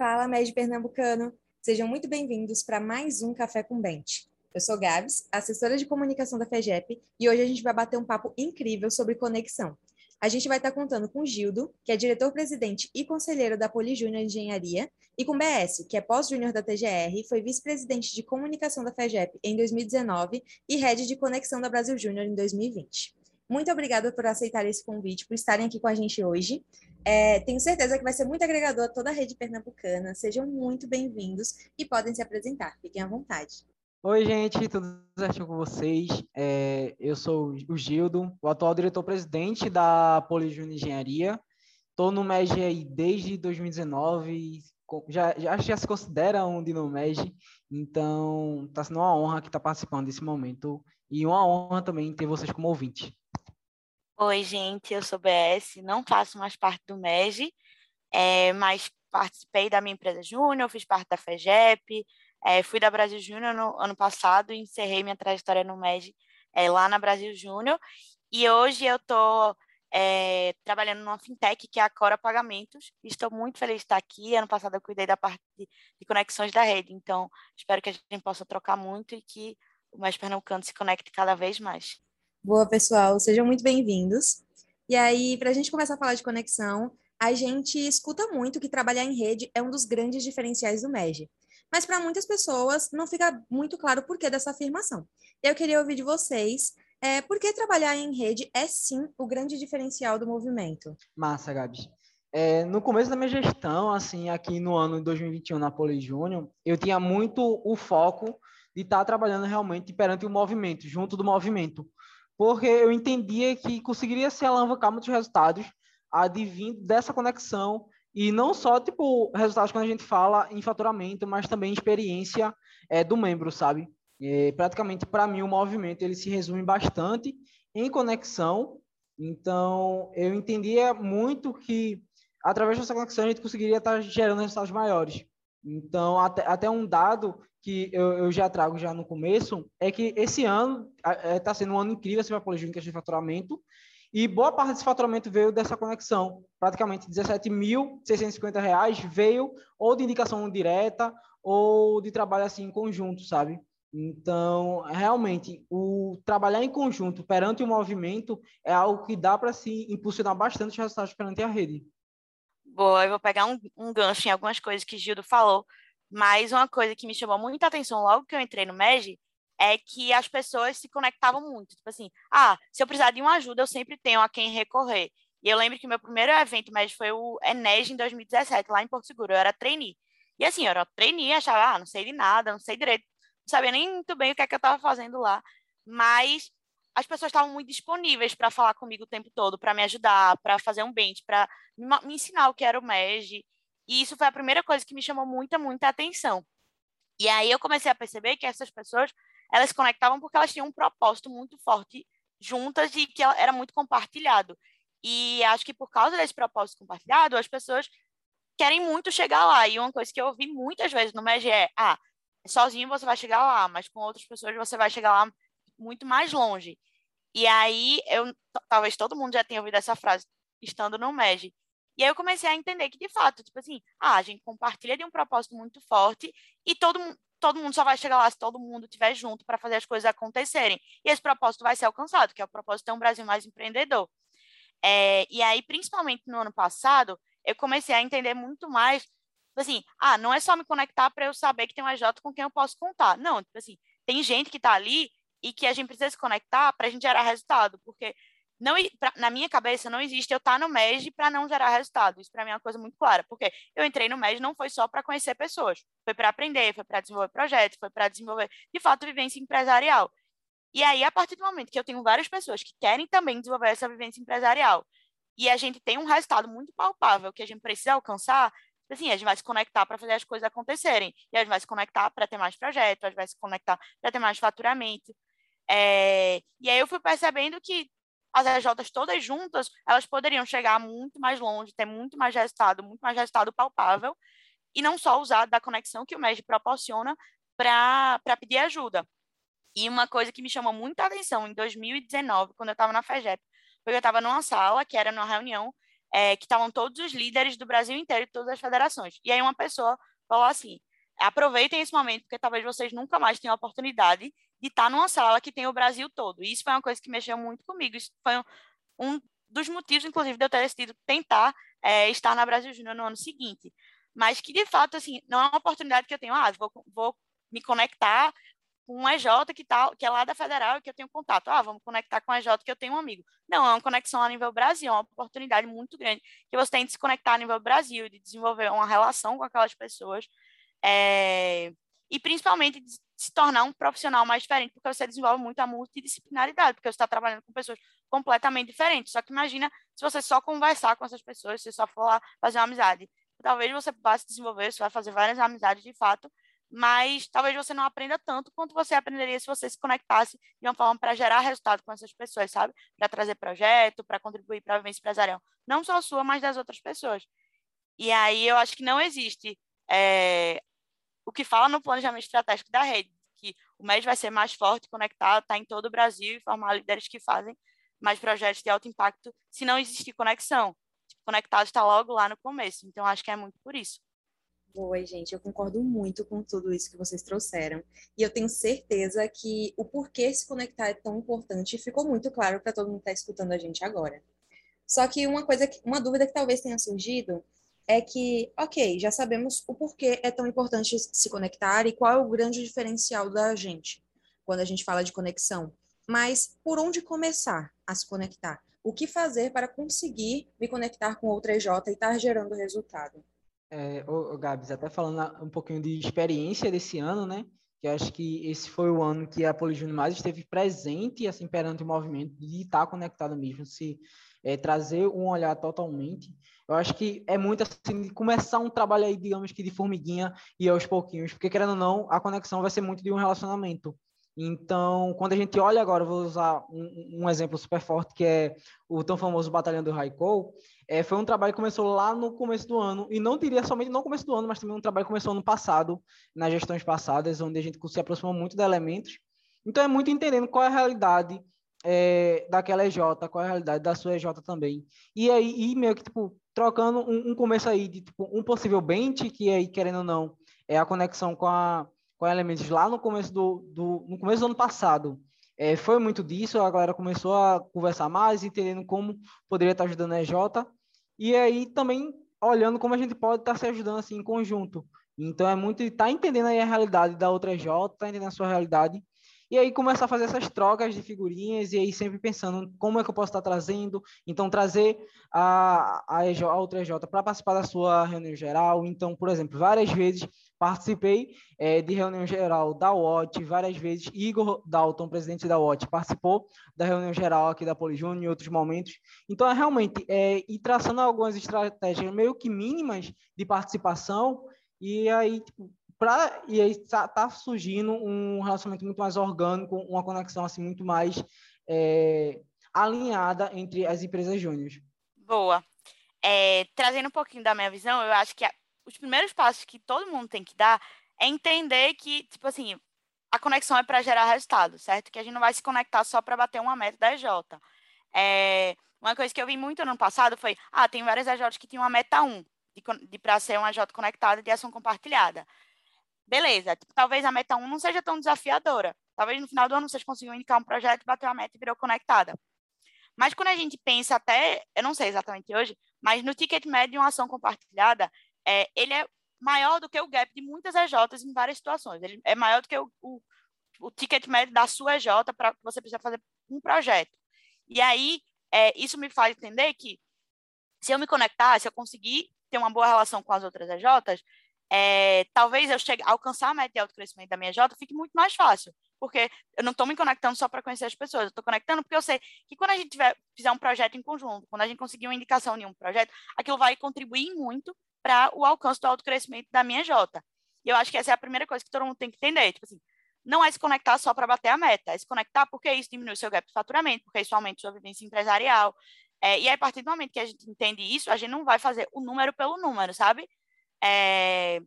Fala, médio pernambucano! Sejam muito bem-vindos para mais um Café com Bente. Eu sou Gabs, assessora de comunicação da FEGEP, e hoje a gente vai bater um papo incrível sobre conexão. A gente vai estar contando com Gildo, que é diretor-presidente e conselheiro da Poli Júnior Engenharia, e com BS, que é pós-júnior da TGR, foi vice-presidente de comunicação da FEGEP em 2019 e head de conexão da Brasil Júnior em 2020. Muito obrigada por aceitar esse convite, por estarem aqui com a gente hoje. É, tenho certeza que vai ser muito agregador a toda a rede pernambucana. Sejam muito bem-vindos e podem se apresentar. Fiquem à vontade. Oi, gente, tudo certo com vocês? É, eu sou o Gildo, o atual diretor-presidente da Polijúnior Engenharia. Estou no MEG desde 2019, já, já, já se considera um MEG, então está sendo uma honra que estar tá participando desse momento e uma honra também ter vocês como ouvintes. Oi, gente, eu sou BS, não faço mais parte do MEG, é, mas participei da minha empresa Júnior, fiz parte da FEGEP, é, fui da Brasil Júnior no ano passado e encerrei minha trajetória no MED é, lá na Brasil Júnior. E hoje eu estou é, trabalhando numa fintech que é a Cora Pagamentos. Estou muito feliz de estar aqui. Ano passado eu cuidei da parte de, de conexões da rede, então espero que a gente possa trocar muito e que o Mais Pernambucano se conecte cada vez mais. Boa, pessoal, sejam muito bem-vindos. E aí, para a gente começar a falar de conexão, a gente escuta muito que trabalhar em rede é um dos grandes diferenciais do MEG. Mas para muitas pessoas não fica muito claro o porquê dessa afirmação. Eu queria ouvir de vocês é, por que trabalhar em rede é sim o grande diferencial do movimento. Massa, Gabi. É, no começo da minha gestão, assim, aqui no ano de 2021 na Poli Júnior, eu tinha muito o foco de estar trabalhando realmente perante o movimento, junto do movimento, porque eu entendia que conseguiria se alavancar muitos resultados advindo dessa conexão e não só, tipo, resultados quando a gente fala em faturamento, mas também experiência é, do membro, sabe? É, praticamente, para mim, o movimento ele se resume bastante em conexão. Então, eu entendia muito que, através dessa conexão, a gente conseguiria estar gerando resultados maiores. Então, até, até um dado que eu, eu, já trago já no começo é que esse ano está é, sendo um ano incrível assim, para a Poligínica de faturamento e boa parte desse faturamento veio dessa conexão. Praticamente R$ 17.650 veio ou de indicação direta ou de trabalho assim em conjunto, sabe? Então, realmente, o trabalhar em conjunto perante o movimento é algo que dá para se impulsionar bastante os resultados perante a rede. Boa, eu vou pegar um, um gancho em algumas coisas que Gildo falou, mas uma coisa que me chamou muita atenção logo que eu entrei no MEG é que as pessoas se conectavam muito. Tipo assim, ah, se eu precisar de uma ajuda, eu sempre tenho a quem recorrer. E eu lembro que meu primeiro evento médio foi o Enes em 2017, lá em Porto Seguro. Eu era trainee. E assim, eu era trainee, achava, ah, não sei de nada, não sei direito, não sabia nem muito bem o que é que eu estava fazendo lá. Mas as pessoas estavam muito disponíveis para falar comigo o tempo todo, para me ajudar, para fazer um bench, para me ensinar o que era o MEG. E isso foi a primeira coisa que me chamou muita, muita atenção. E aí eu comecei a perceber que essas pessoas elas conectavam porque elas tinham um propósito muito forte juntas e que era muito compartilhado. E acho que por causa desse propósito compartilhado, as pessoas querem muito chegar lá. E uma coisa que eu ouvi muitas vezes no MEG é: ah, sozinho você vai chegar lá, mas com outras pessoas você vai chegar lá muito mais longe. E aí, eu talvez todo mundo já tenha ouvido essa frase estando no MEG. E aí eu comecei a entender que, de fato, tipo assim, ah, a gente compartilha de um propósito muito forte e todo, todo mundo só vai chegar lá se todo mundo estiver junto para fazer as coisas acontecerem. E esse propósito vai ser alcançado, que é o propósito de um Brasil mais empreendedor. É, e aí, principalmente no ano passado, eu comecei a entender muito mais, tipo assim, ah, não é só me conectar para eu saber que tem um AJ com quem eu posso contar. Não, tipo assim, tem gente que está ali e que a gente precisa se conectar para a gente gerar resultado, porque não, pra, na minha cabeça não existe eu estar tá no MEG para não gerar resultado. Isso para mim é uma coisa muito clara, porque eu entrei no MEG não foi só para conhecer pessoas, foi para aprender, foi para desenvolver projetos, foi para desenvolver, de fato, vivência empresarial. E aí, a partir do momento que eu tenho várias pessoas que querem também desenvolver essa vivência empresarial, e a gente tem um resultado muito palpável que a gente precisa alcançar, assim, a gente vai se conectar para fazer as coisas acontecerem, e a gente vai se conectar para ter mais projetos, a gente vai se conectar para ter mais faturamento. É... E aí eu fui percebendo que as EJs todas juntas, elas poderiam chegar muito mais longe, ter muito mais resultado, muito mais resultado palpável, e não só usar da conexão que o MED proporciona para pedir ajuda. E uma coisa que me chamou muita atenção em 2019, quando eu estava na FEGEP, foi que eu estava numa sala, que era numa reunião é, que estavam todos os líderes do Brasil inteiro, de todas as federações. E aí uma pessoa falou assim: aproveitem esse momento, porque talvez vocês nunca mais tenham a oportunidade de estar numa sala que tem o Brasil todo. E isso foi uma coisa que mexeu muito comigo. Isso foi um, um dos motivos, inclusive, de eu ter decidido tentar é, estar na Brasil Júnior no ano seguinte. Mas que, de fato, assim, não é uma oportunidade que eu tenho, ah, vou, vou me conectar com um EJ que, tá, que é lá da Federal e que eu tenho contato. Ah, vamos conectar com um EJ que eu tenho um amigo. Não, é uma conexão a nível Brasil, é uma oportunidade muito grande que você tem de se conectar a nível Brasil, de desenvolver uma relação com aquelas pessoas é, e principalmente se tornar um profissional mais diferente, porque você desenvolve muito a multidisciplinaridade, porque você está trabalhando com pessoas completamente diferentes. Só que imagina se você só conversar com essas pessoas, se só for lá fazer uma amizade. Talvez você vá se desenvolver, você vai fazer várias amizades de fato, mas talvez você não aprenda tanto quanto você aprenderia se você se conectasse de uma forma para gerar resultado com essas pessoas, sabe? Para trazer projeto, para contribuir para a vivência empresarial. Não só a sua, mas das outras pessoas. E aí eu acho que não existe é, o que fala no planejamento estratégico da rede, que o MED vai ser mais forte, conectado, está em todo o Brasil e formar líderes que fazem mais projetos de alto impacto se não existir conexão. Tipo, conectado está logo lá no começo. Então, acho que é muito por isso. Boa, gente, eu concordo muito com tudo isso que vocês trouxeram. E eu tenho certeza que o porquê se conectar é tão importante ficou muito claro para todo mundo que está escutando a gente agora. Só que uma coisa, uma dúvida que talvez tenha surgido é que, ok, já sabemos o porquê é tão importante se conectar e qual é o grande diferencial da gente quando a gente fala de conexão. Mas por onde começar a se conectar? O que fazer para conseguir me conectar com outra EJ e estar gerando resultado? É, ô, Gabs, até falando um pouquinho de experiência desse ano, né? Que acho que esse foi o ano que a Polijúnior mais esteve presente, assim, perante o movimento, de estar conectado mesmo, se é, trazer um olhar totalmente. Eu acho que é muito assim, começar um trabalho aí, digamos que de formiguinha e aos pouquinhos, porque querendo ou não, a conexão vai ser muito de um relacionamento. Então, quando a gente olha agora, vou usar um, um exemplo super forte, que é o tão famoso Batalhão do Raikkow, é, foi um trabalho que começou lá no começo do ano, e não diria somente no começo do ano, mas também um trabalho que começou no passado, nas gestões passadas, onde a gente se aproximou muito de elementos. Então, é muito entendendo qual é a realidade é, daquela EJ, qual é a realidade da sua EJ também. E aí, e meio que, tipo, trocando um, um começo aí de, tipo, um possível bench, que aí, querendo ou não, é a conexão com a com elementos lá no começo do, do no começo do ano passado. É, foi muito disso, a galera começou a conversar mais, entendendo como poderia estar ajudando a EJ, e aí também olhando como a gente pode estar se ajudando assim em conjunto. Então é muito estar tá entendendo aí a realidade da outra EJ, tá entendendo a sua realidade e aí começar a fazer essas trocas de figurinhas e aí sempre pensando como é que eu posso estar trazendo. Então, trazer a, a, EJ, a outra EJ para participar da sua reunião geral. Então, por exemplo, várias vezes participei é, de reunião geral da WOT, várias vezes Igor Dalton, presidente da WOT, participou da reunião geral aqui da Polijúnior em outros momentos. Então, é realmente é, ir traçando algumas estratégias meio que mínimas de participação e aí tipo, pra, e aí tá, tá, surgindo um relacionamento muito mais orgânico, uma conexão assim muito mais é, alinhada entre as empresas júniores. Boa. É, trazendo um pouquinho da minha visão, eu acho que a, os primeiros passos que todo mundo tem que dar é entender que, tipo assim, a conexão é para gerar resultado, certo? Que a gente não vai se conectar só para bater uma meta da EJ. É, uma coisa que eu vi muito no ano passado foi, ah, tem várias EJs que tinham uma meta 1, de, de para ser uma EJ conectada de ação compartilhada beleza, tipo, talvez a meta 1 não seja tão desafiadora. Talvez no final do ano vocês consigam indicar um projeto, bateu a meta e virou conectada. Mas quando a gente pensa até, eu não sei exatamente hoje, mas no ticket médio de uma ação compartilhada, é, ele é maior do que o gap de muitas EJs em várias situações. Ele é maior do que o, o, o ticket médio da sua EJ para você precisar fazer um projeto. E aí, é, isso me faz entender que se eu me conectar, se eu conseguir ter uma boa relação com as outras EJs, é, talvez eu chegue alcançar a meta de autocrescimento da minha J fique muito mais fácil, porque eu não estou me conectando só para conhecer as pessoas, eu estou conectando porque eu sei que quando a gente tiver, fizer um projeto em conjunto, quando a gente conseguir uma indicação em um projeto, aquilo vai contribuir muito para o alcance do autocrescimento da minha J. E eu acho que essa é a primeira coisa que todo mundo tem que entender, tipo assim, não é se conectar só para bater a meta, é se conectar porque isso diminui o seu gap de faturamento, porque isso aumenta sua vivência empresarial. É, e aí, a partir do momento que a gente entende isso, a gente não vai fazer o número pelo número, sabe? É,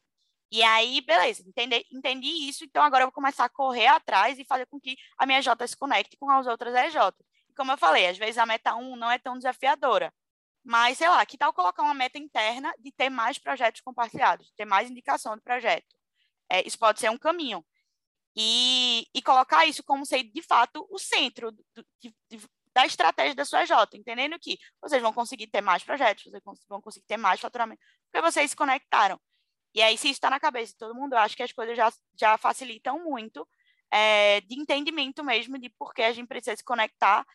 e aí, beleza, entendi, entendi isso, então agora eu vou começar a correr atrás e fazer com que a minha J se conecte com as outras EJ. Como eu falei, às vezes a meta 1 não é tão desafiadora. Mas, sei lá, que tal colocar uma meta interna de ter mais projetos compartilhados, ter mais indicação de projeto? É, isso pode ser um caminho. E, e colocar isso como ser, de fato, o centro do, de, de, da estratégia da sua EJ, entendendo que vocês vão conseguir ter mais projetos, vocês vão conseguir ter mais faturamento, porque vocês se conectaram. E aí, se isso está na cabeça de todo mundo, eu acho que as coisas já, já facilitam muito é, de entendimento mesmo de por que a gente precisa se conectar.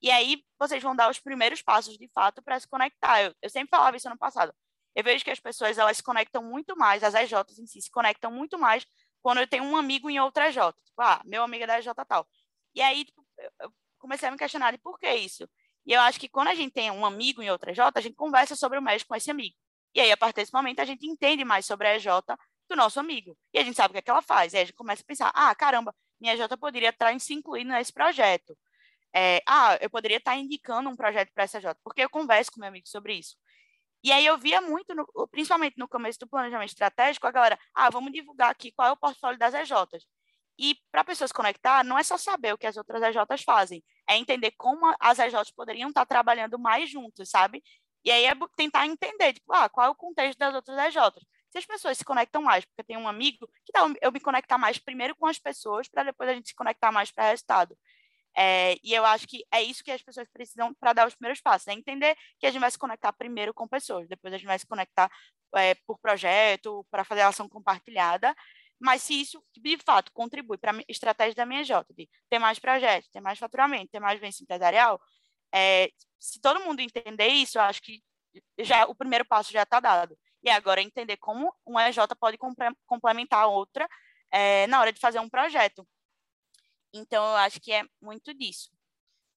E aí, vocês vão dar os primeiros passos, de fato, para se conectar. Eu, eu sempre falava isso no passado. Eu vejo que as pessoas, elas se conectam muito mais, as EJs em si se conectam muito mais quando eu tenho um amigo em outra EJ. Tipo, ah, meu amigo é da EJ tal. E aí, tipo, eu comecei a me questionar de por que isso. E eu acho que quando a gente tem um amigo em outra EJ, a gente conversa sobre o médico com esse amigo. E aí, a partir desse momento, a gente entende mais sobre a EJ do nosso amigo. E a gente sabe o que, é que ela faz. E aí a gente começa a pensar, ah, caramba, minha EJ poderia estar se incluindo nesse projeto. É, ah, eu poderia estar indicando um projeto para essa EJ, porque eu converso com meu amigo sobre isso. E aí eu via muito, no, principalmente no começo do planejamento estratégico, a galera, ah, vamos divulgar aqui qual é o portfólio das EJs. E para a pessoa se conectar, não é só saber o que as outras EJs fazem, é entender como as EJs poderiam estar trabalhando mais juntos, sabe? E aí é tentar entender, tipo, ah, qual é o contexto das outras EJs. Se as pessoas se conectam mais, porque tem um amigo, que tal eu me conectar mais primeiro com as pessoas, para depois a gente se conectar mais para o resultado. É, e eu acho que é isso que as pessoas precisam para dar os primeiros passos, é entender que a gente vai se conectar primeiro com pessoas, depois a gente vai se conectar é, por projeto, para fazer ação compartilhada, mas se isso, de fato, contribui para a estratégia da minha J, de ter mais projetos, ter mais faturamento, ter mais venda empresarial, é, se todo mundo entender isso, eu acho que já o primeiro passo já está dado. E agora entender como uma EJ pode complementar a outra é, na hora de fazer um projeto. Então, eu acho que é muito disso.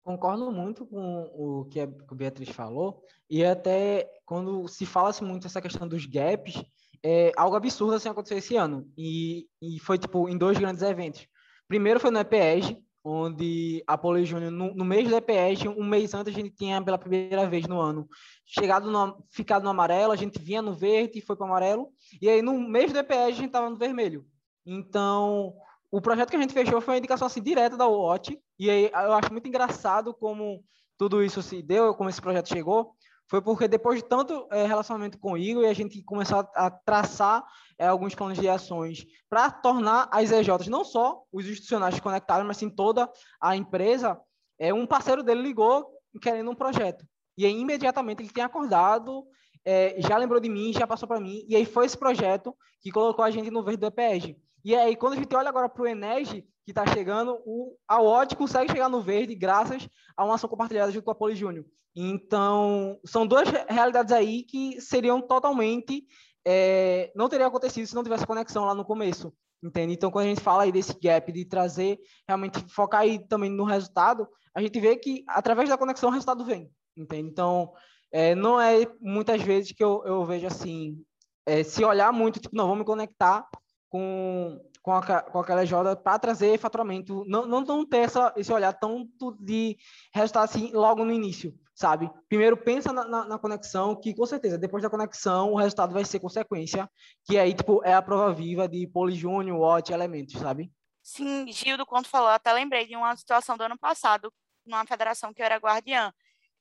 Concordo muito com o que a Beatriz falou, e até quando se fala-se muito essa questão dos gaps, é algo absurdo assim aconteceu esse ano, e, e foi tipo em dois grandes eventos. Primeiro foi no EPEG, onde a Poli Júnior, no, no, mês do EPEG, um mês antes, a gente tinha pela primeira vez no ano chegado no, ficado no amarelo, a gente vinha no verde e foi para o amarelo, e aí no mês do EPEG a gente estava no vermelho. Então, o projeto que a gente fechou foi uma indicação assim direta da Watch, e aí eu acho muito engraçado como tudo isso se deu, como esse projeto chegou, foi porque depois de tanto é, relacionamento com o Igor, a gente começou a, a traçar é, alguns planos de ações para tornar as EJs, não só os institucionais conectados, mas sim toda a empresa, é, um parceiro dele ligou querendo um projeto. E aí, imediatamente, ele tem acordado, é, já lembrou de mim, já passou para mim, e aí foi esse projeto que colocou a gente no verde do EPEG. E aí, quando a gente olha agora para o Enege, que está chegando, o, a Odd consegue chegar no verde graças a uma ação compartilhada junto com a Poli Júnior. Então, são duas realidades aí que seriam totalmente. É, não teria acontecido se não tivesse conexão lá no começo. Entende? Então, quando a gente fala aí desse gap, de trazer, realmente focar aí também no resultado, a gente vê que através da conexão o resultado vem. Entende? Então, é, não é muitas vezes que eu, eu vejo assim, é, se olhar muito, tipo, não, vamos me conectar com, com, a, com aquela joda para trazer faturamento, não, não, não ter essa, esse olhar tanto de resultado assim logo no início, sabe? Primeiro pensa na, na, na, conexão, que com certeza depois da conexão o resultado vai ser consequência, que aí tipo é a prova viva de Polyjúnior, Watt, elementos, sabe? Sim, Gildo, quando falou, até lembrei de uma situação do ano passado, numa federação que eu era guardiã.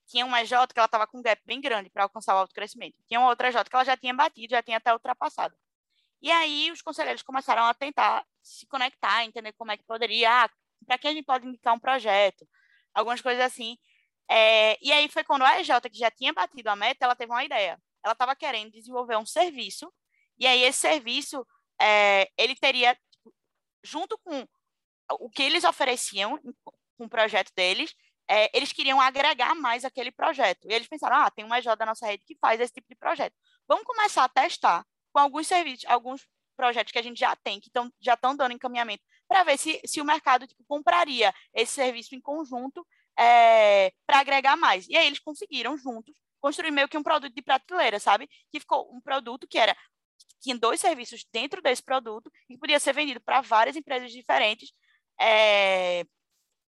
Tinha uma EJ que ela estava com um gap bem grande para alcançar o alto crescimento. Tinha uma outra EJ que ela já tinha batido, já tinha até ultrapassado. E aí os conselheiros começaram a tentar se conectar, entender como é que poderia, ah, para quem a gente pode indicar um projeto, algumas coisas assim. É, e aí foi quando a EJ, que já tinha batido a meta, ela teve uma ideia. Ela estava querendo desenvolver um serviço, e aí esse serviço, é, ele teria, tipo, junto com o que eles ofereciam com o projeto deles, é, eles queriam agregar mais aquele projeto. E eles pensaram, ah, tem uma EJ da nossa rede que faz esse tipo de projeto. Vamos começar a testar com alguns serviços, alguns projetos que a gente já tem, que tão, já estão dando encaminhamento, para ver se, se o mercado tipo, compraria esse serviço em conjunto é, para agregar mais. E aí eles conseguiram, juntos, construir meio que um produto de prateleira, sabe? Que ficou um produto que era tinha dois serviços dentro desse produto e podia ser vendido para várias empresas diferentes é,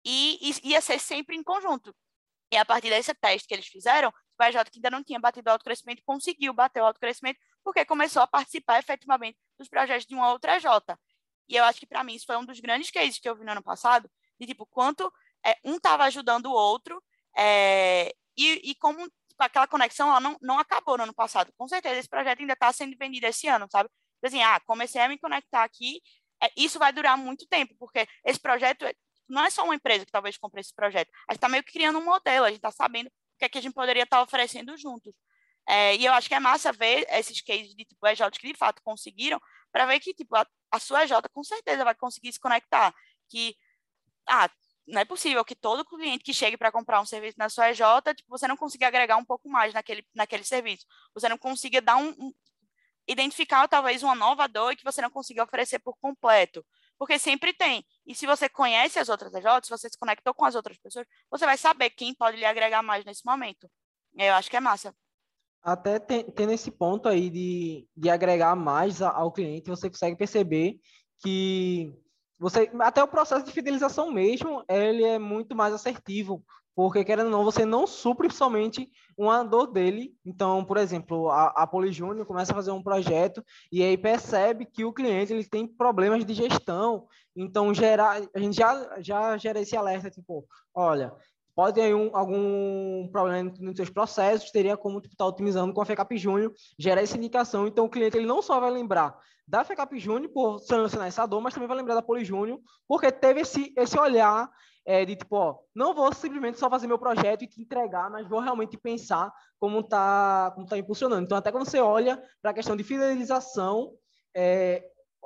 e, e, ia ser sempre em conjunto. E a partir desse teste que eles fizeram, o EJ que ainda não tinha batido o alto crescimento conseguiu bater o alto crescimento porque começou a participar efetivamente dos projetos de uma outra EJ. E eu acho que para mim isso foi um dos grandes cases que eu vi no ano passado, de tipo, quanto é, um estava ajudando o outro, é, e, e, como tipo, aquela conexão ela não, não acabou no ano passado. Com certeza, esse projeto ainda está sendo vendido esse ano, sabe? Tipo assim, ah, comecei a me conectar aqui, é, isso vai durar muito tempo, porque esse projeto é, não é só uma empresa que talvez compre esse projeto, a gente está meio que criando um modelo, a gente está sabendo o que é que a gente poderia estar tá oferecendo juntos. É, e eu acho que é massa ver esses cases de tipo EJ que de fato conseguiram, para ver que tipo a, a sua EJ com certeza vai conseguir se conectar, que ah, não é possível que todo cliente que chegue para comprar um serviço na sua EJ, tipo, você não consiga agregar um pouco mais naquele, naquele serviço. Você não consiga dar um, um identificar talvez uma nova dor que você não consiga oferecer por completo. Porque sempre tem. E se você conhece as outras EJs, se você se conectou com as outras pessoas, você vai saber quem pode lhe agregar mais nesse momento. Eu acho que é massa. Até tendo esse ponto aí de, de agregar mais ao cliente, você consegue perceber que você até o processo de fidelização mesmo, ele é muito mais assertivo, porque querendo ou não, você não supre somente uma dor dele. Então, por exemplo, a, a Polijúnior começa a fazer um projeto e aí percebe que o cliente ele tem problemas de gestão. Então, gerar, a gente já, já gera esse alerta, tipo, olha, pode ter um, algum problema nos seus processos, teria como estar tipo, tá otimizando com a FECAP Júnior, gerar essa indicação. Então, o cliente ele não só vai lembrar da FECAP Júnior por solucionar essa dor, mas também vai lembrar da Poli Júnior, porque teve esse, esse olhar é, de tipo, ó, não vou simplesmente só fazer meu projeto e te entregar, mas vou realmente pensar como está como tá impulsionando. Então, até quando você olha para a questão de fidelização, é,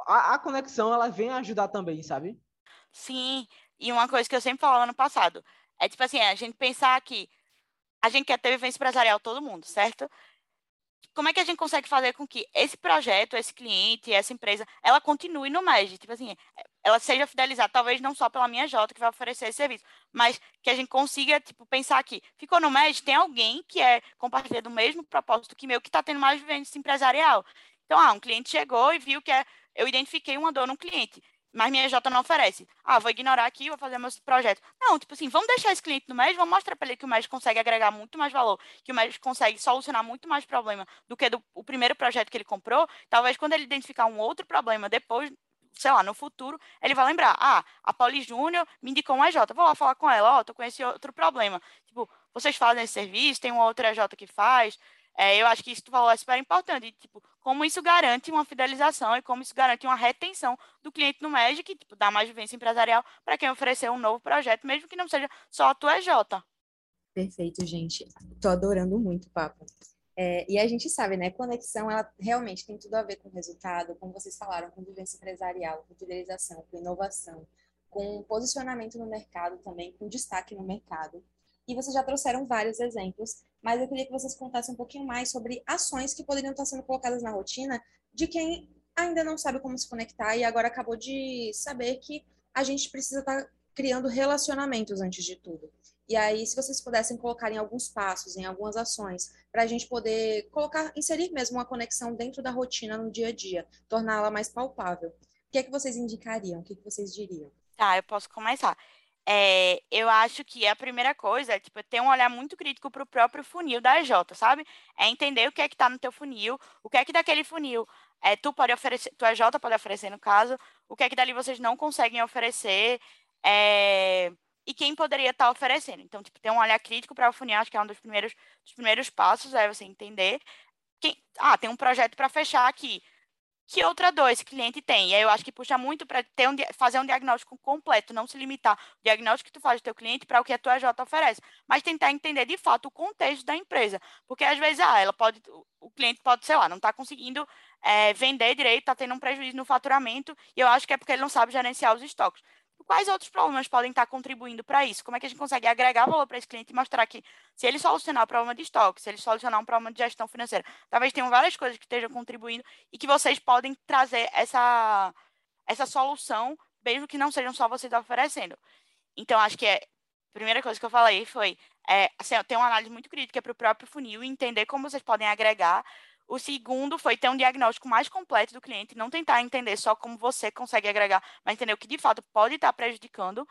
a, a conexão ela vem ajudar também, sabe? Sim, e uma coisa que eu sempre falava no passado, é tipo assim, a gente pensar que a gente quer ter vivência empresarial todo mundo, certo? Como é que a gente consegue fazer com que esse projeto, esse cliente, essa empresa, ela continue no MEG? Tipo assim, ela seja fidelizada, talvez não só pela minha Jota que vai oferecer esse serviço, mas que a gente consiga, tipo, pensar aqui, ficou no MEG, tem alguém que é compartilha do mesmo propósito que meu, que está tendo mais vivência empresarial. Então, ah, um cliente chegou e viu que é, eu identifiquei uma dor no cliente mas minha J não oferece. Ah, vou ignorar aqui, vou fazer meus projetos. Não, tipo assim, vamos deixar esse cliente no MES, vamos mostrar para ele que o MES consegue agregar muito mais valor, que o MES consegue solucionar muito mais problema do que do, o primeiro projeto que ele comprou. Talvez quando ele identificar um outro problema depois, sei lá, no futuro, ele vai lembrar, ah, a Pauli Júnior me indicou um EJ, vou lá falar com ela, ó, oh, tô com esse outro problema. Tipo, vocês fazem esse serviço, tem uma outra EJ que faz, é, eu acho que isso que tu falou é super importante. tipo, como isso garante uma fidelização e como isso garante uma retenção do cliente no MEG, que tipo, dá mais vivência empresarial para quem oferecer um novo projeto, mesmo que não seja só a tua EJ. Perfeito, gente. Tô adorando muito o papo. É, e a gente sabe, né? Conexão, ela realmente tem tudo a ver com resultado, como vocês falaram, com vivência empresarial, com fidelização, com inovação, com posicionamento no mercado também, com destaque no mercado. E vocês já trouxeram vários exemplos, mas eu queria que vocês contassem um pouquinho mais sobre ações que poderiam estar sendo colocadas na rotina de quem ainda não sabe como se conectar e agora acabou de saber que a gente precisa estar criando relacionamentos antes de tudo. E aí, se vocês pudessem colocar em alguns passos, em algumas ações, para a gente poder colocar, inserir mesmo uma conexão dentro da rotina no dia a dia, torná-la mais palpável. O que é que vocês indicariam? O que, é que vocês diriam? Tá, eu posso começar. É, eu acho que a primeira coisa é tipo, ter um olhar muito crítico para o próprio funil da EJ, sabe? É entender o que é que está no teu funil, o que é que daquele funil é, tu pode oferecer, tua EJ pode oferecer, no caso, o que é que dali vocês não conseguem oferecer, é, e quem poderia estar tá oferecendo. Então, tipo, ter um olhar crítico para o funil, acho que é um dos primeiros, dos primeiros passos, é você entender. Quem, ah, tem um projeto para fechar aqui que outra dor esse cliente tem. E aí eu acho que puxa muito para um, fazer um diagnóstico completo, não se limitar o diagnóstico que tu faz do teu cliente para o que a tua J oferece, mas tentar entender de fato o contexto da empresa. Porque às vezes, ah, ela pode, o cliente pode, sei lá, não está conseguindo é, vender direito, está tendo um prejuízo no faturamento, e eu acho que é porque ele não sabe gerenciar os estoques. Quais outros problemas podem estar contribuindo para isso? Como é que a gente consegue agregar valor para esse cliente e mostrar que se ele solucionar o problema de estoque, se ele solucionar um problema de gestão financeira, talvez tenham várias coisas que estejam contribuindo e que vocês podem trazer essa, essa solução, mesmo que não sejam só vocês oferecendo. Então, acho que é, a primeira coisa que eu falei foi é, assim, ter uma análise muito crítica para o próprio funil e entender como vocês podem agregar o segundo foi ter um diagnóstico mais completo do cliente, não tentar entender só como você consegue agregar, mas entender o que de fato pode estar prejudicando.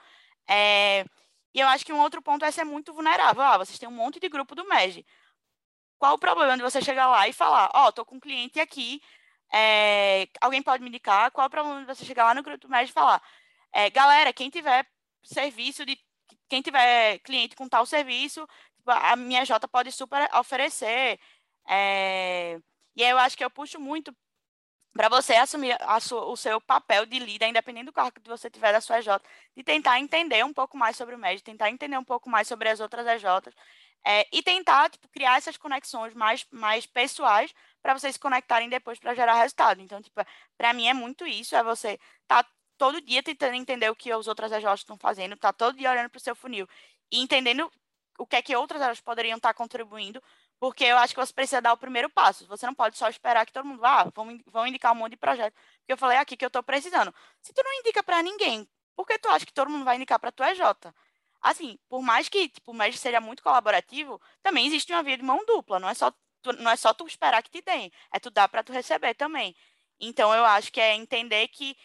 É... E eu acho que um outro ponto é ser muito vulnerável. Ah, vocês têm um monte de grupo do MEG. Qual o problema de você chegar lá e falar, ó, oh, tô com um cliente aqui, é... alguém pode me indicar? Qual o problema de você chegar lá no grupo do MEG e falar, é, galera, quem tiver serviço de quem tiver cliente com tal serviço, tipo, a minha J pode super oferecer. É... E eu acho que eu puxo muito para você assumir sua, o seu papel de líder, independente do cargo que você tiver da sua EJ, de tentar entender um pouco mais sobre o médico, tentar entender um pouco mais sobre as outras EJs, é, e tentar tipo, criar essas conexões mais, mais pessoais para vocês se conectarem depois para gerar resultado. Então, tipo, para mim é muito isso, é você tá todo dia tentando entender o que as outras EJs estão fazendo, tá todo dia olhando para o seu funil e entendendo o que é que outras EJs poderiam estar tá contribuindo porque eu acho que você precisa dar o primeiro passo. Você não pode só esperar que todo mundo vá, ah, vão, indicar um monte de projeto. Porque eu falei aqui que eu estou precisando. Se tu não indica para ninguém, por que tu acha que todo mundo vai indicar para tu EJ? Assim, por mais que tipo, o MED seja muito colaborativo, também existe uma via de mão dupla. Não é só tu, não é só tu esperar que te deem, é tu dar para tu receber também. Então, eu acho que é entender que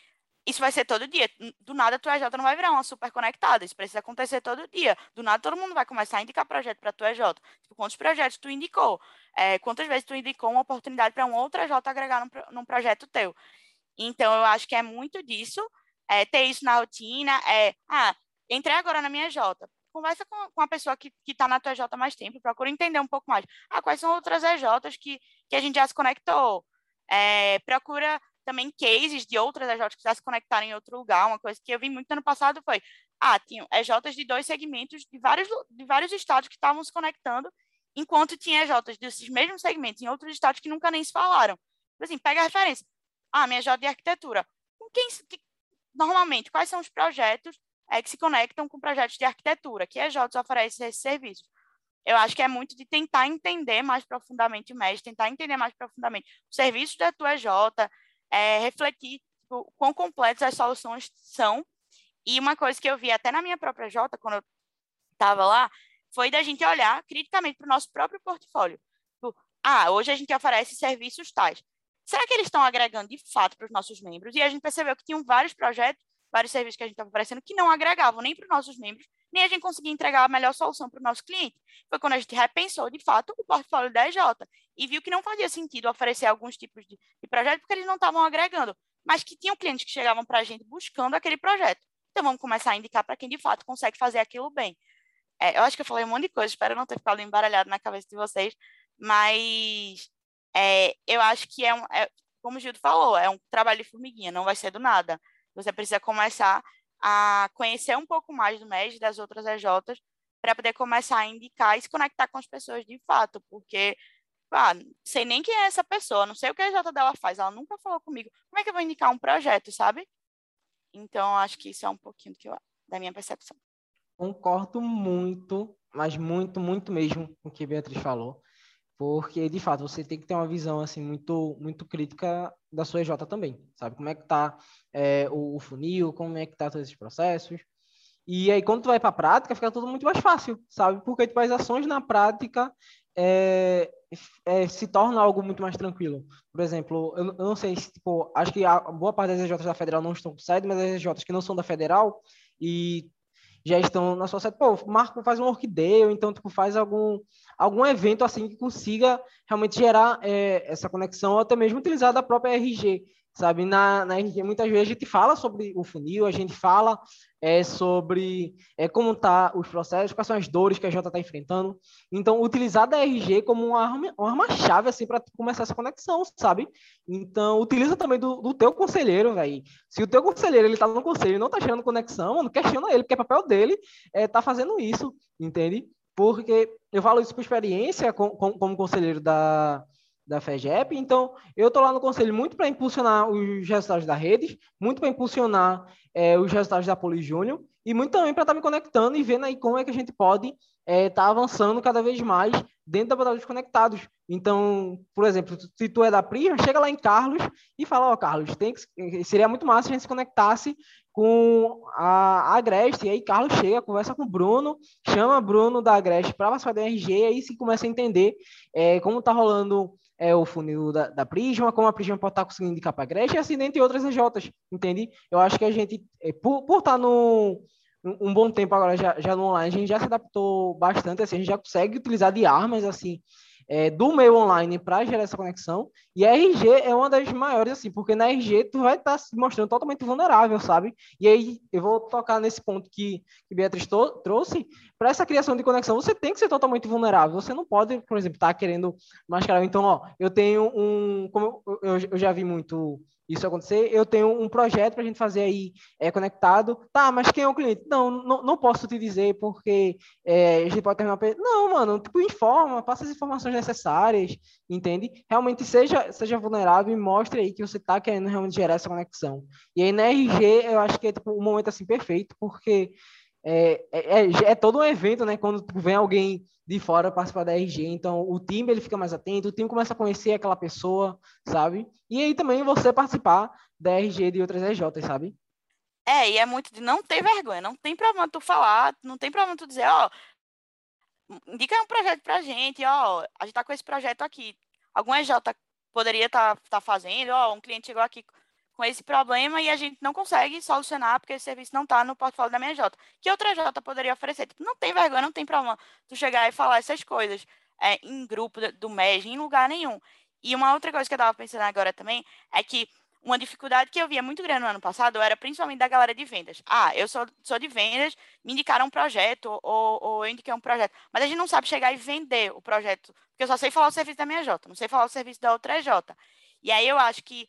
isso vai ser todo dia. Do nada, a tua EJ não vai virar uma super conectada. Isso precisa acontecer todo dia. Do nada, todo mundo vai começar a indicar projeto para tua EJ. Tipo, quantos projetos tu indicou? É, quantas vezes tu indicou uma oportunidade para um outro EJ agregar num, num, projeto teu? Então, eu acho que é muito disso. É, ter isso na rotina. É, ah, entrei agora na minha EJ. Conversa com, com a pessoa que está na tua EJ mais tempo. Procura entender um pouco mais. Ah, quais são outras EJs que, que a gente já se conectou? É, procura também cases de outras EJs que já se conectaram em outro lugar. Uma coisa que eu vi muito ano passado foi, ah, tinham EJs de dois segmentos de vários, de vários estados que estavam se conectando, enquanto tinha EJs desses mesmos segmentos em outros estados que nunca nem se falaram. Tipo assim, pega a referência. Ah, minha EJ de arquitetura. Com quem, que, normalmente, quais são os projetos é, que se conectam com projetos de arquitetura? Que EJs oferecem esses serviços? Eu acho que é muito de tentar entender mais profundamente o MES, tentar entender mais profundamente os serviços da tua EJ, é, refletir tipo, quão completas as soluções são. E uma coisa que eu vi até na minha própria Jota, quando eu estava lá, foi da gente olhar criticamente para o nosso próprio portfólio. Tipo, ah, hoje a gente oferece serviços tais. Será que eles estão agregando de fato para os nossos membros? E a gente percebeu que tinham vários projetos, vários serviços que a gente estava oferecendo que não agregavam nem para os nossos membros, nem a gente conseguia entregar a melhor solução para o nosso cliente. Foi quando a gente repensou, de fato, o portfólio da EJ e viu que não fazia sentido oferecer alguns tipos de, de projeto porque eles não estavam agregando, mas que tinham clientes que chegavam para a gente buscando aquele projeto. Então, vamos começar a indicar para quem, de fato, consegue fazer aquilo bem. É, eu acho que eu falei um monte de coisa, espero não ter ficado embaralhado na cabeça de vocês, mas é, eu acho que é, um, é, como o Gildo falou, é um trabalho de formiguinha, não vai ser do nada. Você precisa começar a conhecer um pouco mais do MES das outras EJs para poder começar a indicar e se conectar com as pessoas de fato, porque ah, sei nem quem é essa pessoa, não sei o que a EJ dela faz, ela nunca falou comigo. Como é que eu vou indicar um projeto, sabe? Então, acho que isso é um pouquinho que eu, da minha percepção. Concordo muito, mas muito, muito mesmo com o que a Beatriz falou porque de fato você tem que ter uma visão assim muito muito crítica da sua EJ também, sabe? Como é que tá é, o, o, funil, como é que tá todos esses processos. E aí quando tu vai para a prática fica tudo muito mais fácil, sabe? Porque tipo, as ações na prática é, é, se torna algo muito mais tranquilo. Por exemplo, eu, eu, não sei se tipo acho que a boa parte das EJs da federal não estão com sede, mas as EJs que não são da federal e já estão na sua sede, pô, Marco faz um workday, ou então tipo, faz algum, algum evento assim que consiga realmente gerar é, essa conexão, ou até mesmo utilizar a própria RG, sabe? Na, na muitas vezes a gente fala sobre o funil, a gente fala é, sobre é, como tá os processos, quais são as dores que a Jota está enfrentando. Então, utilizar da RG como uma arma, uma arma-chave assim, para começar essa conexão, sabe? Então, utiliza também do, do teu conselheiro, velho. Se o teu conselheiro ele tá no conselho e não tá gerando conexão, mano, questiona ele, porque é papel dele é, tá fazendo isso, entende? Porque eu falo isso por experiência com, com, como conselheiro da, da FEGEP. Então, eu estou lá no conselho muito para impulsionar os resultados da rede, muito para impulsionar é, os resultados da Poli Júnior e muito também para estar tá me conectando e vendo aí como é que a gente pode estar é, tá avançando cada vez mais dentro da batalha dos conectados. Então, por exemplo, se tu é da Prisma, chega lá em Carlos e fala, ó, oh, Carlos, tem que, seria muito massa se a gente se conectasse com a, Agreste, e aí Carlos chega, conversa com Bruno, chama Bruno da Agreste para participar da RG, e aí se começa a entender é, como está rolando é, o funil da, da, Prisma, como a Prisma pode estar tá conseguindo indicar para a Agreste, e assim dentre outras EJs, entende? Eu acho que a gente, é, por, por estar tá no um bom tempo agora já, já no online, a gente já se adaptou bastante, assim, a gente já consegue utilizar de armas, assim, é, do meio online para gerar essa conexão. E a RG é uma das maiores, assim, porque na RG tu vai estar tá se mostrando totalmente vulnerável, sabe? E aí eu vou tocar nesse ponto que, que Beatriz trouxe. Para essa criação de conexão, você tem que ser totalmente vulnerável. Você não pode, por exemplo, estar tá querendo mascarar. Então, ó, eu tenho um. Como eu, eu já vi muito isso acontecer, eu tenho um projeto para a gente fazer aí é, conectado. Tá, mas quem é o cliente? Não, não, não posso te dizer porque é, a gente pode terminar. Não, mano, tipo, informa, passa as informações necessárias, entende? Realmente seja, seja vulnerável e mostre aí que você está querendo realmente gerar essa conexão. E aí na RG eu acho que é tipo, um momento assim perfeito, porque é, é, é, é todo um evento, né? Quando vem alguém de fora participar da RG. Então, o time ele fica mais atento, o time começa a conhecer aquela pessoa, sabe? E aí também você participar da RG de outras RJs, sabe? É, e é muito de não ter vergonha, não tem problema tu falar, não tem problema tu dizer, ó, indica um projeto pra gente, ó, a gente tá com esse projeto aqui. Algum RJ poderia estar tá, tá fazendo, ó, um cliente chegou aqui com esse problema e a gente não consegue solucionar porque esse serviço não está no portfólio da minha J. Que outra J poderia oferecer? Tipo, não tem vergonha, não tem problema tu chegar e falar essas coisas é, em grupo do MEG, em lugar nenhum. E uma outra coisa que eu estava pensando agora também é que uma dificuldade que eu via muito grande no ano passado era principalmente da galera de vendas. Ah, eu sou, sou de vendas, me indicaram um projeto ou, ou eu indiquei um projeto. Mas a gente não sabe chegar e vender o projeto, porque eu só sei falar o serviço da minha J, não sei falar o serviço da outra J. E aí eu acho que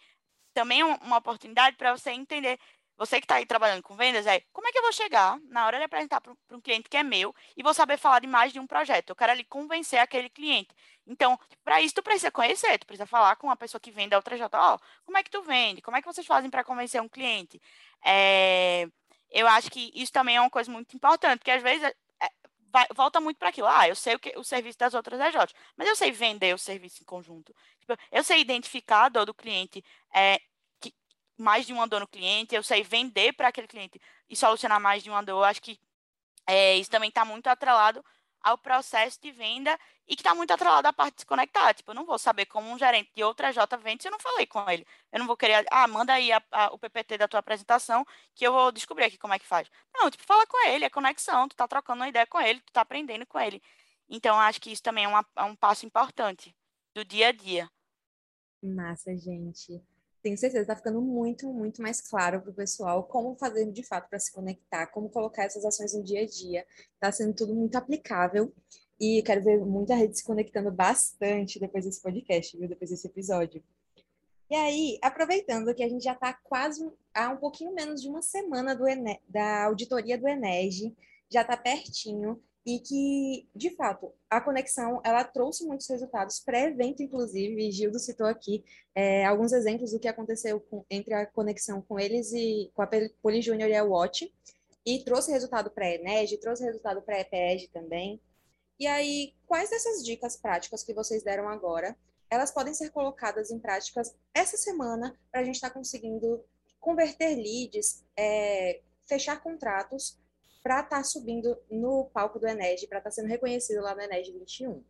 também uma oportunidade para você entender. Você que está aí trabalhando com vendas, é como é que eu vou chegar na hora de apresentar para um cliente que é meu e vou saber falar de mais de um projeto. Eu quero ali convencer aquele cliente. Então, para isso, tu precisa conhecer, tu precisa falar com uma pessoa que vende a outra J. Ó, oh, como é que tu vende? Como é que vocês fazem para convencer um cliente? É, eu acho que isso também é uma coisa muito importante, porque às vezes é, vai, volta muito para aquilo. Ah, eu sei o, que, o serviço das outras EJs, mas eu sei vender o serviço em conjunto. Tipo, eu sei identificar a dor do cliente, é, que, mais de uma dor no cliente, eu sei vender para aquele cliente e solucionar mais de uma dor. Eu acho que é, isso também está muito atrelado ao processo de venda e que está muito atrelado à parte de conectar. Tipo, eu não vou saber como um gerente de outra J vende se eu não falei com ele. Eu não vou querer, ah, manda aí a, a, o PPT da tua apresentação que eu vou descobrir aqui como é que faz. Não, tipo, fala com ele, é conexão, tu tá trocando uma ideia com ele, tu tá aprendendo com ele. Então, acho que isso também é, uma, é um passo importante do dia a dia. Massa, gente tenho certeza está ficando muito, muito mais claro para o pessoal como fazer de fato para se conectar, como colocar essas ações no dia a dia. Está sendo tudo muito aplicável e quero ver muita rede se conectando bastante depois desse podcast, viu? Depois desse episódio. E aí, aproveitando que a gente já está quase há um pouquinho menos de uma semana do da auditoria do Eneg, já está pertinho, e que, de fato, a conexão ela trouxe muitos resultados pré-evento, inclusive, Gildo citou aqui é, alguns exemplos do que aconteceu com, entre a conexão com eles e com a Poli Júnior e a Watch, e trouxe resultado pré-ENEG, trouxe resultado pré-EPEG também. E aí, quais dessas dicas práticas que vocês deram agora, elas podem ser colocadas em práticas essa semana para a gente estar tá conseguindo converter leads, é, fechar contratos para estar tá subindo no palco do Ened, para estar tá sendo reconhecido lá no Ened 21?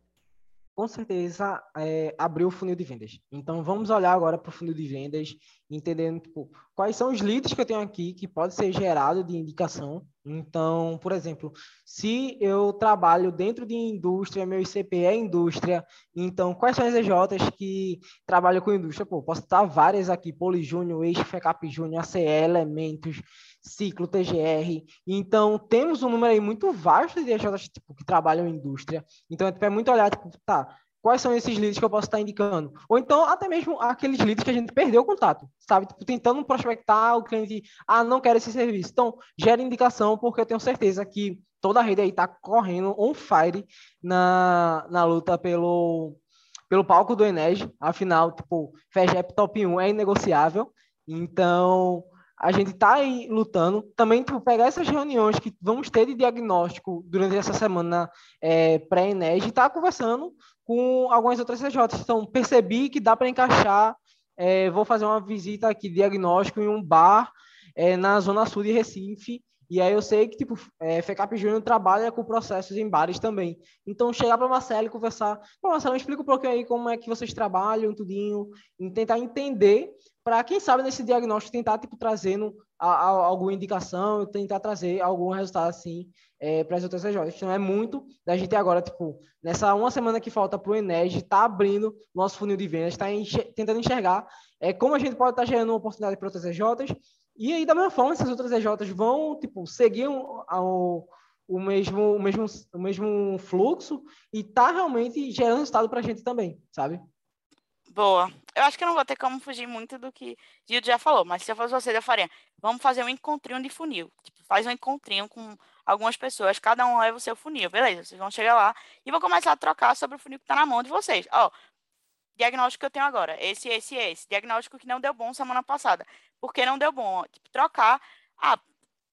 Com certeza, é, abriu o funil de vendas. Então, vamos olhar agora para o funil de vendas, entendendo tipo, quais são os leads que eu tenho aqui que pode ser gerado de indicação. Então, por exemplo, se eu trabalho dentro de indústria, meu ICP é indústria, então quais são as EJs que trabalham com indústria? Pô, posso estar várias aqui, Polijúnior, Eixo, FECAP Júnior, ACE, Elementos, ciclo TGR. Então, temos um número aí muito vasto de EJs tipo, que trabalham em indústria. Então, é muito olhar, tipo, tá, quais são esses leads que eu posso estar indicando? Ou então, até mesmo aqueles leads que a gente perdeu o contato, sabe? Tipo, tentando prospectar o cliente, ah, não quero esse serviço. Então, gera indicação, porque eu tenho certeza que toda a rede aí está correndo on fire na, na luta pelo, pelo palco do Eneg. Afinal, tipo, FEGEP Top 1 é inegociável. Então, a gente está aí lutando. Também tipo, pegar essas reuniões que vamos ter de diagnóstico durante essa semana é, pré-ENEG e estar tá conversando com algumas outras CJs. Então, percebi que dá para encaixar. É, vou fazer uma visita aqui, diagnóstico, em um bar é, na Zona Sul de Recife. E aí eu sei que, tipo, é, FECAP Júnior trabalha com processos em bares também. Então, chegar para Marcelo e conversar, Marcelo, explica um pouquinho aí como é que vocês trabalham, tudinho, e tentar entender, para quem sabe nesse diagnóstico tentar, tipo, trazendo a, a, alguma indicação, tentar trazer algum resultado, assim, é, para as outras regiões. Então, é muito da gente agora, tipo, nessa uma semana que falta para o Eneg, está abrindo nosso funil de vendas, está enxer tentando enxergar é, como a gente pode estar tá gerando uma oportunidade para outras EJs, e aí, da mesma forma, essas outras EJs vão, tipo, seguir o, o, mesmo, o, mesmo, o mesmo fluxo e tá realmente gerando resultado para a gente também, sabe? Boa. Eu acho que eu não vou ter como fugir muito do que Gildo já falou, mas se eu fosse você, eu faria, vamos fazer um encontrinho de funil. Tipo, faz um encontrinho com algumas pessoas, cada um leva o seu funil, beleza? Vocês vão chegar lá e vão começar a trocar sobre o funil que está na mão de vocês. Ó, diagnóstico que eu tenho agora, esse, esse, esse. Diagnóstico que não deu bom semana passada. Por que não deu bom? Tipo, trocar. Ah,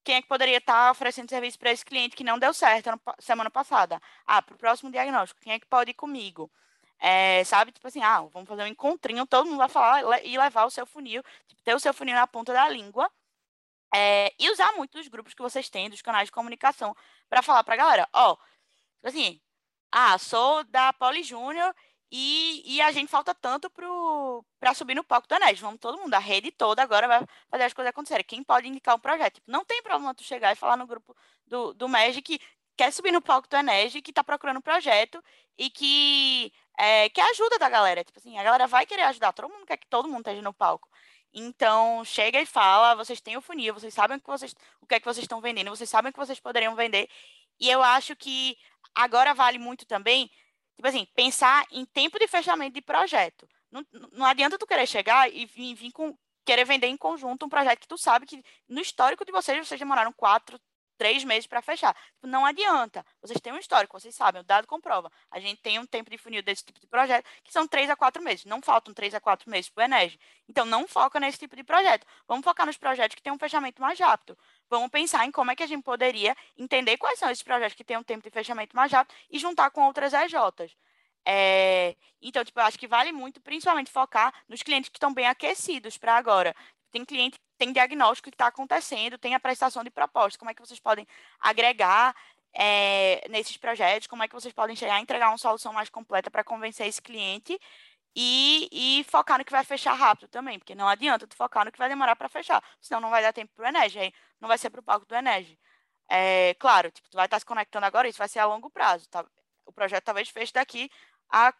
quem é que poderia estar oferecendo serviço para esse cliente que não deu certo semana passada? Ah, para o próximo diagnóstico, quem é que pode ir comigo? É, sabe, tipo assim, ah, vamos fazer um encontrinho, todo mundo vai falar e levar o seu funil, tipo, ter o seu funil na ponta da língua é, e usar muito os grupos que vocês têm, dos canais de comunicação, para falar para a galera, ó, oh, assim, ah, sou da Poli Júnior e, e a gente falta tanto para subir no palco do Enes. Vamos todo mundo, a rede toda agora vai fazer as coisas acontecerem. Quem pode indicar um projeto? Tipo, não tem problema tu chegar e falar no grupo do, do MEG que quer subir no palco do Enes, que está procurando um projeto e que, é, que ajuda da galera. Tipo assim, a galera vai querer ajudar, todo mundo quer que todo mundo esteja no palco. Então, chega e fala, vocês têm o funil, vocês sabem o que vocês, o que é que vocês estão vendendo, vocês sabem o que vocês poderiam vender. E eu acho que agora vale muito também Tipo assim, pensar em tempo de fechamento de projeto. Não, não adianta tu querer chegar e vir, vir com querer vender em conjunto um projeto que tu sabe que no histórico de vocês, vocês demoraram quatro, três meses para fechar. Tipo, não adianta. Vocês têm um histórico, vocês sabem, o dado comprova. A gente tem um tempo de funil desse tipo de projeto que são três a quatro meses. Não faltam três a quatro meses para o Enege. Então, não foca nesse tipo de projeto. Vamos focar nos projetos que têm um fechamento mais rápido. Vamos pensar em como é que a gente poderia entender quais são esses projetos que têm um tempo de fechamento mais rápido e juntar com outras EJs. É, então, tipo, eu acho que vale muito, principalmente, focar nos clientes que estão bem aquecidos para agora. Tem cliente, tem diagnóstico que está acontecendo, tem a prestação de proposta. Como é que vocês podem agregar é, nesses projetos? Como é que vocês podem chegar a entregar uma solução mais completa para convencer esse cliente? E, e, focar no que vai fechar rápido também, porque não adianta tu focar no que vai demorar para fechar, senão não vai dar tempo para o Enege, aí não vai ser para o palco do Enege. É, claro, tipo, tu vai estar tá se conectando agora, isso vai ser a longo prazo, tá? O projeto talvez feche daqui a.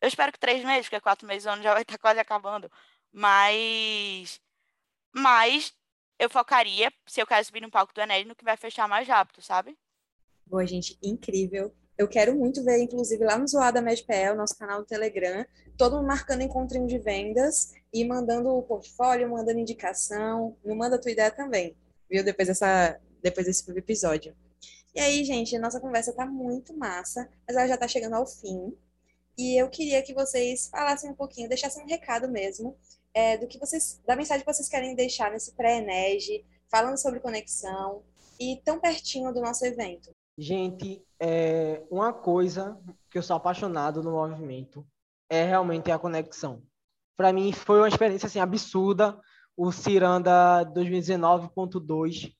Eu espero que três meses, porque quatro meses o ano já vai estar quase acabando. Mas. Mas eu focaria, se eu quero subir no palco do Enel, no que vai fechar mais rápido, sabe? Boa, gente, incrível. Eu quero muito ver, inclusive, lá no Zoada MedPL, nosso canal do Telegram, todo mundo marcando encontrinho de vendas e mandando o portfólio, mandando indicação. Não manda a tua ideia também, viu? Depois, dessa, depois desse episódio. E aí, gente, a nossa conversa tá muito massa, mas ela já tá chegando ao fim. E eu queria que vocês falassem um pouquinho, deixassem um recado mesmo, é, do que vocês, da mensagem que vocês querem deixar nesse pré-ENERG, falando sobre conexão e tão pertinho do nosso evento. Gente, é, uma coisa que eu sou apaixonado no movimento é realmente a conexão. Para mim foi uma experiência assim absurda o Ciranda 2019.2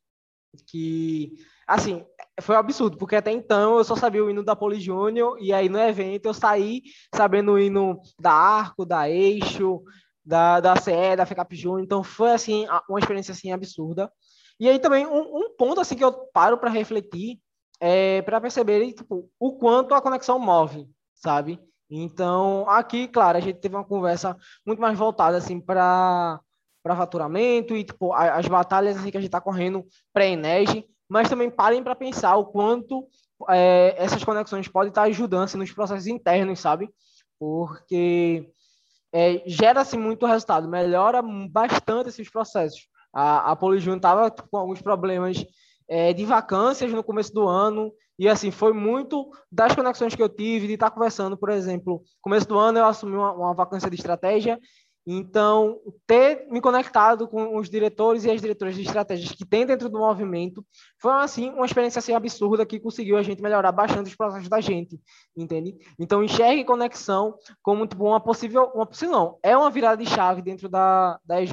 que assim, foi um absurdo, porque até então eu só sabia o hino da Poli Júnior, e aí no evento eu saí sabendo o hino da Arco, da Eixo, da, da CE, da FECAP Júnior, então foi assim, uma experiência assim absurda. E aí também um, um ponto assim que eu paro para refletir é para perceber tipo, o quanto a conexão move, sabe? Então, aqui, claro, a gente teve uma conversa muito mais voltada assim para para faturamento e tipo as batalhas assim, que a gente está correndo pré-Enege, mas também parem para pensar o quanto é, essas conexões podem estar ajudando assim, nos processos internos, sabe? Porque é, gera-se muito resultado, melhora bastante esses processos. A, a Polijun estava com alguns problemas é, de vacâncias no começo do ano, e assim, foi muito das conexões que eu tive, de estar conversando, por exemplo, começo do ano eu assumi uma, uma vacância de estratégia, Então, ter me conectado com os diretores e as diretoras de estratégias que tem dentro do movimento foi, assim, uma experiência assim, absurda que conseguiu a gente melhorar bastante os processos da gente, entende? Então, enxergue conexão como tipo, uma possível, uma possível não, é uma virada de chave dentro da, da EJ,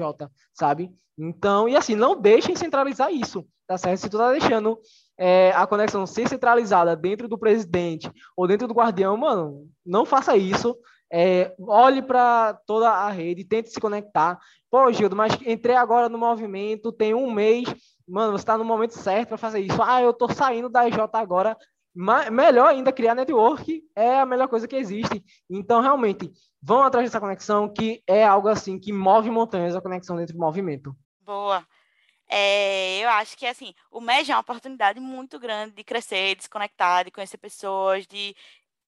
sabe? Então, e assim, não deixem centralizar isso, tá certo? Se tu tá deixando é, a conexão ser centralizada dentro do presidente ou dentro do guardião, mano, não faça isso, é, olhe para toda a rede, tente se conectar. Pô, Gildo, mas entrei agora no movimento, tem um mês, mano, você está no momento certo para fazer isso. Ah, eu estou saindo da EJ agora. Mas, melhor ainda, criar network é a melhor coisa que existe. Então, realmente, vão atrás dessa conexão, que é algo assim que move montanhas, a conexão dentro do movimento. Boa. É, eu acho que assim, o MEG é uma oportunidade muito grande de crescer, de se conectar, de conhecer pessoas, de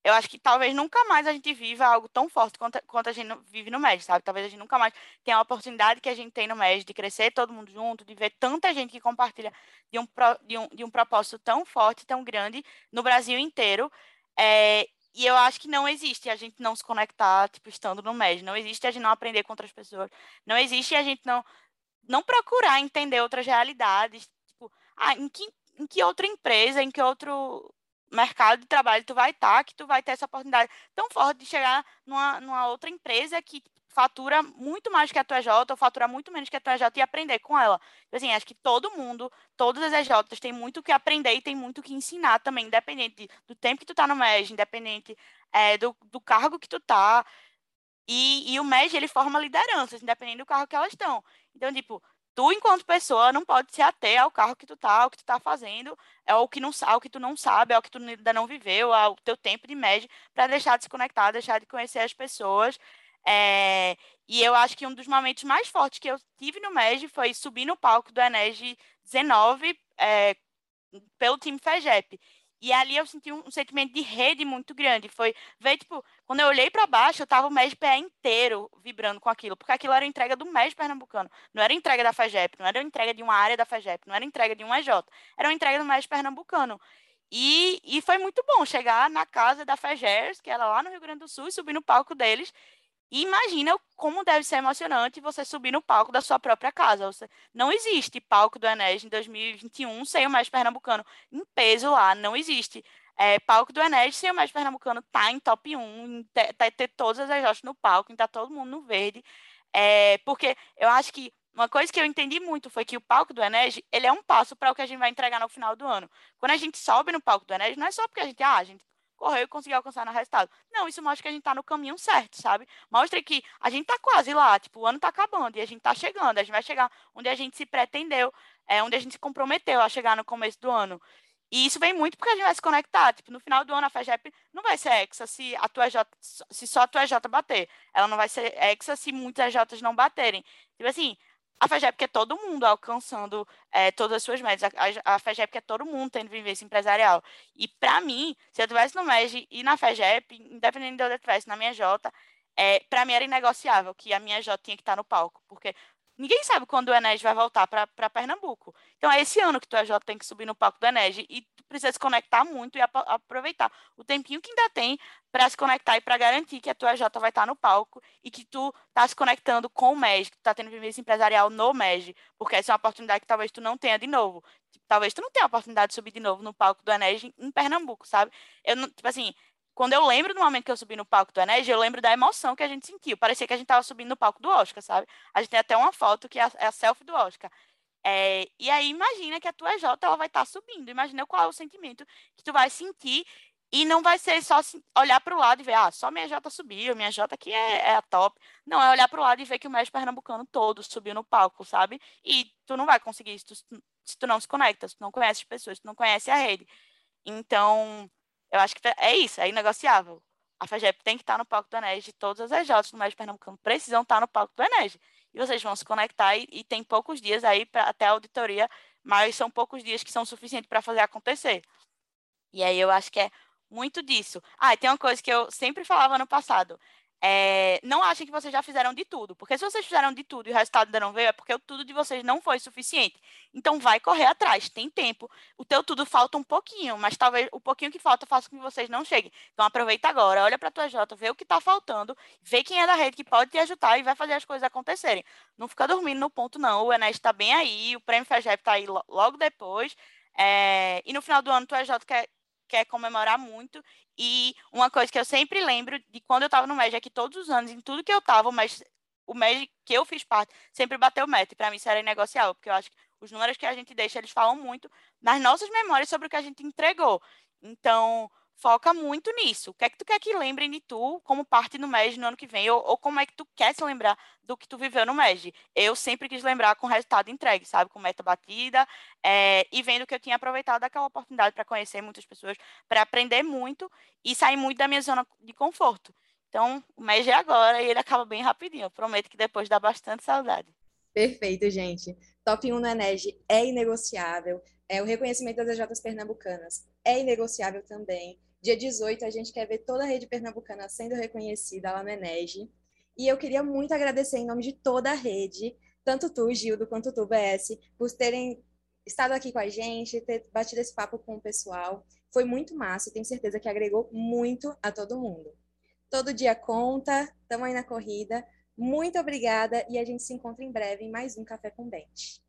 eu acho que talvez nunca mais a gente viva algo tão forte quanto, quanto a gente vive no MED, sabe? Talvez a gente nunca mais tenha a oportunidade que a gente tem no MED de crescer todo mundo junto, de ver tanta gente que compartilha de um, de um, de um propósito tão forte, tão grande no Brasil inteiro. É, e eu acho que não existe a gente não se conectar, tipo, estando no MED. Não existe a gente não aprender com outras pessoas. Não existe a gente não, não procurar entender outras realidades. Tipo, ah, em que, em que outra empresa, em que outro mercado de trabalho tu vai estar, tá, que tu vai ter essa oportunidade tão forte de chegar numa, numa outra empresa que fatura muito mais que a tua EJ, ou fatura muito menos que a tua EJ e aprender com ela. Então, assim, acho que todo mundo, todas as EJs têm muito que aprender e tem muito que ensinar também, independente do tempo que tu tá no MEG, independente é, do, do cargo que tu tá. E, e o MEG, ele forma lideranças, independente do cargo que elas estão. Então, tipo, tu, enquanto pessoa, não pode se ater ao carro que tu tá, ao que tu tá fazendo, é o que, não, ao que tu não sabe, ao que tu ainda não viveu, ao teu tempo de média, para deixar de se conectar, deixar de conhecer as pessoas. É, e eu acho que um dos momentos mais fortes que eu tive no MEG foi subir no palco do Enege 19 é, pelo time FEGEP. E ali eu senti um, um, sentimento de rede muito grande. Foi ver, tipo, quando eu olhei para baixo, eu tava o MES inteiro vibrando com aquilo, porque aquilo era entrega do MES pernambucano. Não era entrega da FEGEP, não era entrega de uma área da FEGEP, não era entrega de um EJ, era uma entrega do MES pernambucano. E, e foi muito bom chegar na casa da FEGERS, que era lá no Rio Grande do Sul, e subir no palco deles e imagina como deve ser emocionante você subir no palco da sua própria casa. Você, não existe palco do Enes em 2021 sem o mais pernambucano em peso lá, não existe. É, palco do Enes sem o mais pernambucano tá em top 1, ter, ter, ter todas as ajudas no palco, tá todo mundo no verde. É, porque eu acho que uma coisa que eu entendi muito foi que o palco do Enes, ele é um passo para o que a gente vai entregar no final do ano. Quando a gente sobe no palco do Enes, não é só porque a gente, ah, a gente correu e conseguiu alcançar no resultado. Não, isso mostra que a gente está no caminho certo, sabe? Mostra que a gente está quase lá, tipo, o ano está acabando e a gente está chegando, a gente vai chegar onde a gente se pretendeu, é, onde a gente se comprometeu a chegar no começo do ano. E isso vem muito porque a gente vai se conectar. Tipo, no final do ano a FEGEP não vai ser hexa se, a tua EJ, se só a tua EJ bater. Ela não vai ser hexa se muitas EJs não baterem. Tipo assim, a FEGEP quer todo mundo alcançando é, todas as suas metas. A, a FEGEP quer todo mundo tendo vivência empresarial. E, para mim, se eu estivesse no MEG e na FEGEP, independente de onde eu estivesse, na minha J, é, para mim era inegociável que a minha J tinha que estar no palco. Porque ninguém sabe quando o Enes vai voltar para Pernambuco. Então, é esse ano que tu EJ tem que subir no palco do Enes e precisa se conectar muito e aproveitar o tempinho que ainda tem para se conectar e para garantir que a tua EJ vai estar no palco e que tu está se conectando com o MEG, que tu está tendo vivência empresarial no MEG, porque essa é uma oportunidade que talvez tu não tenha de novo. Tipo, talvez tu não tenha a oportunidade de subir de novo no palco do Enes em Pernambuco, sabe? Eu não, tipo assim, quando eu lembro do momento que eu subi no palco do Enes, eu lembro da emoção que a gente sentiu. Parecia que a gente estava subindo no palco do Oscar, sabe? A gente tem até uma foto que é a, é selfie do Oscar. É, e aí imagina que a tua EJ ela vai estar tá subindo. Imagina qual é o sentimento que tu vai sentir e não vai ser só olhar para o lado e ver, ah, só minha J subiu, minha J aqui é, é a top. Não, é olhar para o lado e ver que o mestre pernambucano todo subiu no palco, sabe? E tu não vai conseguir isso se tu não se conecta, se tu não conhece as pessoas, se tu não conhece a rede. Então, eu acho que é isso, é inegociável. A FEGEP tem que estar no palco do Enege, todas as EJs do Médio Pernambucano precisam estar no palco do Enege. E vocês vão se conectar e, e tem poucos dias aí pra, até a auditoria, mas são poucos dias que são suficientes para fazer acontecer. E aí eu acho que é muito disso. Ah, tem uma coisa que eu sempre falava no passado. é, não achem que vocês já fizeram de tudo, porque se vocês fizeram de tudo e o resultado ainda não veio, é porque o tudo de vocês não foi suficiente. Então, vai correr atrás, tem tempo. O teu tudo falta um pouquinho, mas talvez o pouquinho que falta faça com que vocês não cheguem. Então, aproveita agora, olha para tua Jota, vê o que está faltando, vê quem é da rede que pode te ajudar e vai fazer as coisas acontecerem. Não fica dormindo no ponto, não. O Enes está bem aí, o Prêmio FEGEP está aí logo depois. É, e no final do ano, tu EJ quer, quer comemorar muito e uma coisa que eu sempre lembro de quando eu estava no MEG é que todos os anos, em tudo que eu estava, o MEG que eu fiz parte sempre bateu meta. E para mim isso era inegociável, porque eu acho que os números que a gente deixa, eles falam muito nas nossas memórias sobre o que a gente entregou. Então, foca muito nisso. O que é que tu quer que lembrem de tu como parte no MEG no ano que vem? Ou, ou, como é que tu quer se lembrar do que tu viveu no MEG? Eu sempre quis lembrar com resultado entregue, sabe? Com meta batida é, e vendo que eu tinha aproveitado aquela oportunidade para conhecer muitas pessoas, para aprender muito e sair muito da minha zona de conforto. Então, o MEG é agora e ele acaba bem rapidinho. Eu prometo que depois dá bastante saudade. Perfeito, gente. Top 1 no Enege é inegociável. É, o reconhecimento das EJs pernambucanas é inegociável também. Dia 18, a gente quer ver toda a rede pernambucana sendo reconhecida lá no Enege. E eu queria muito agradecer em nome de toda a rede, tanto tu, Gildo, quanto tu, BS, por terem estado aqui com a gente, ter batido esse papo com o pessoal. Foi muito massa, tenho certeza que agregou muito a todo mundo. Todo dia conta, estamos aí na corrida. Muito obrigada e a gente se encontra em breve em mais um Café com Dente.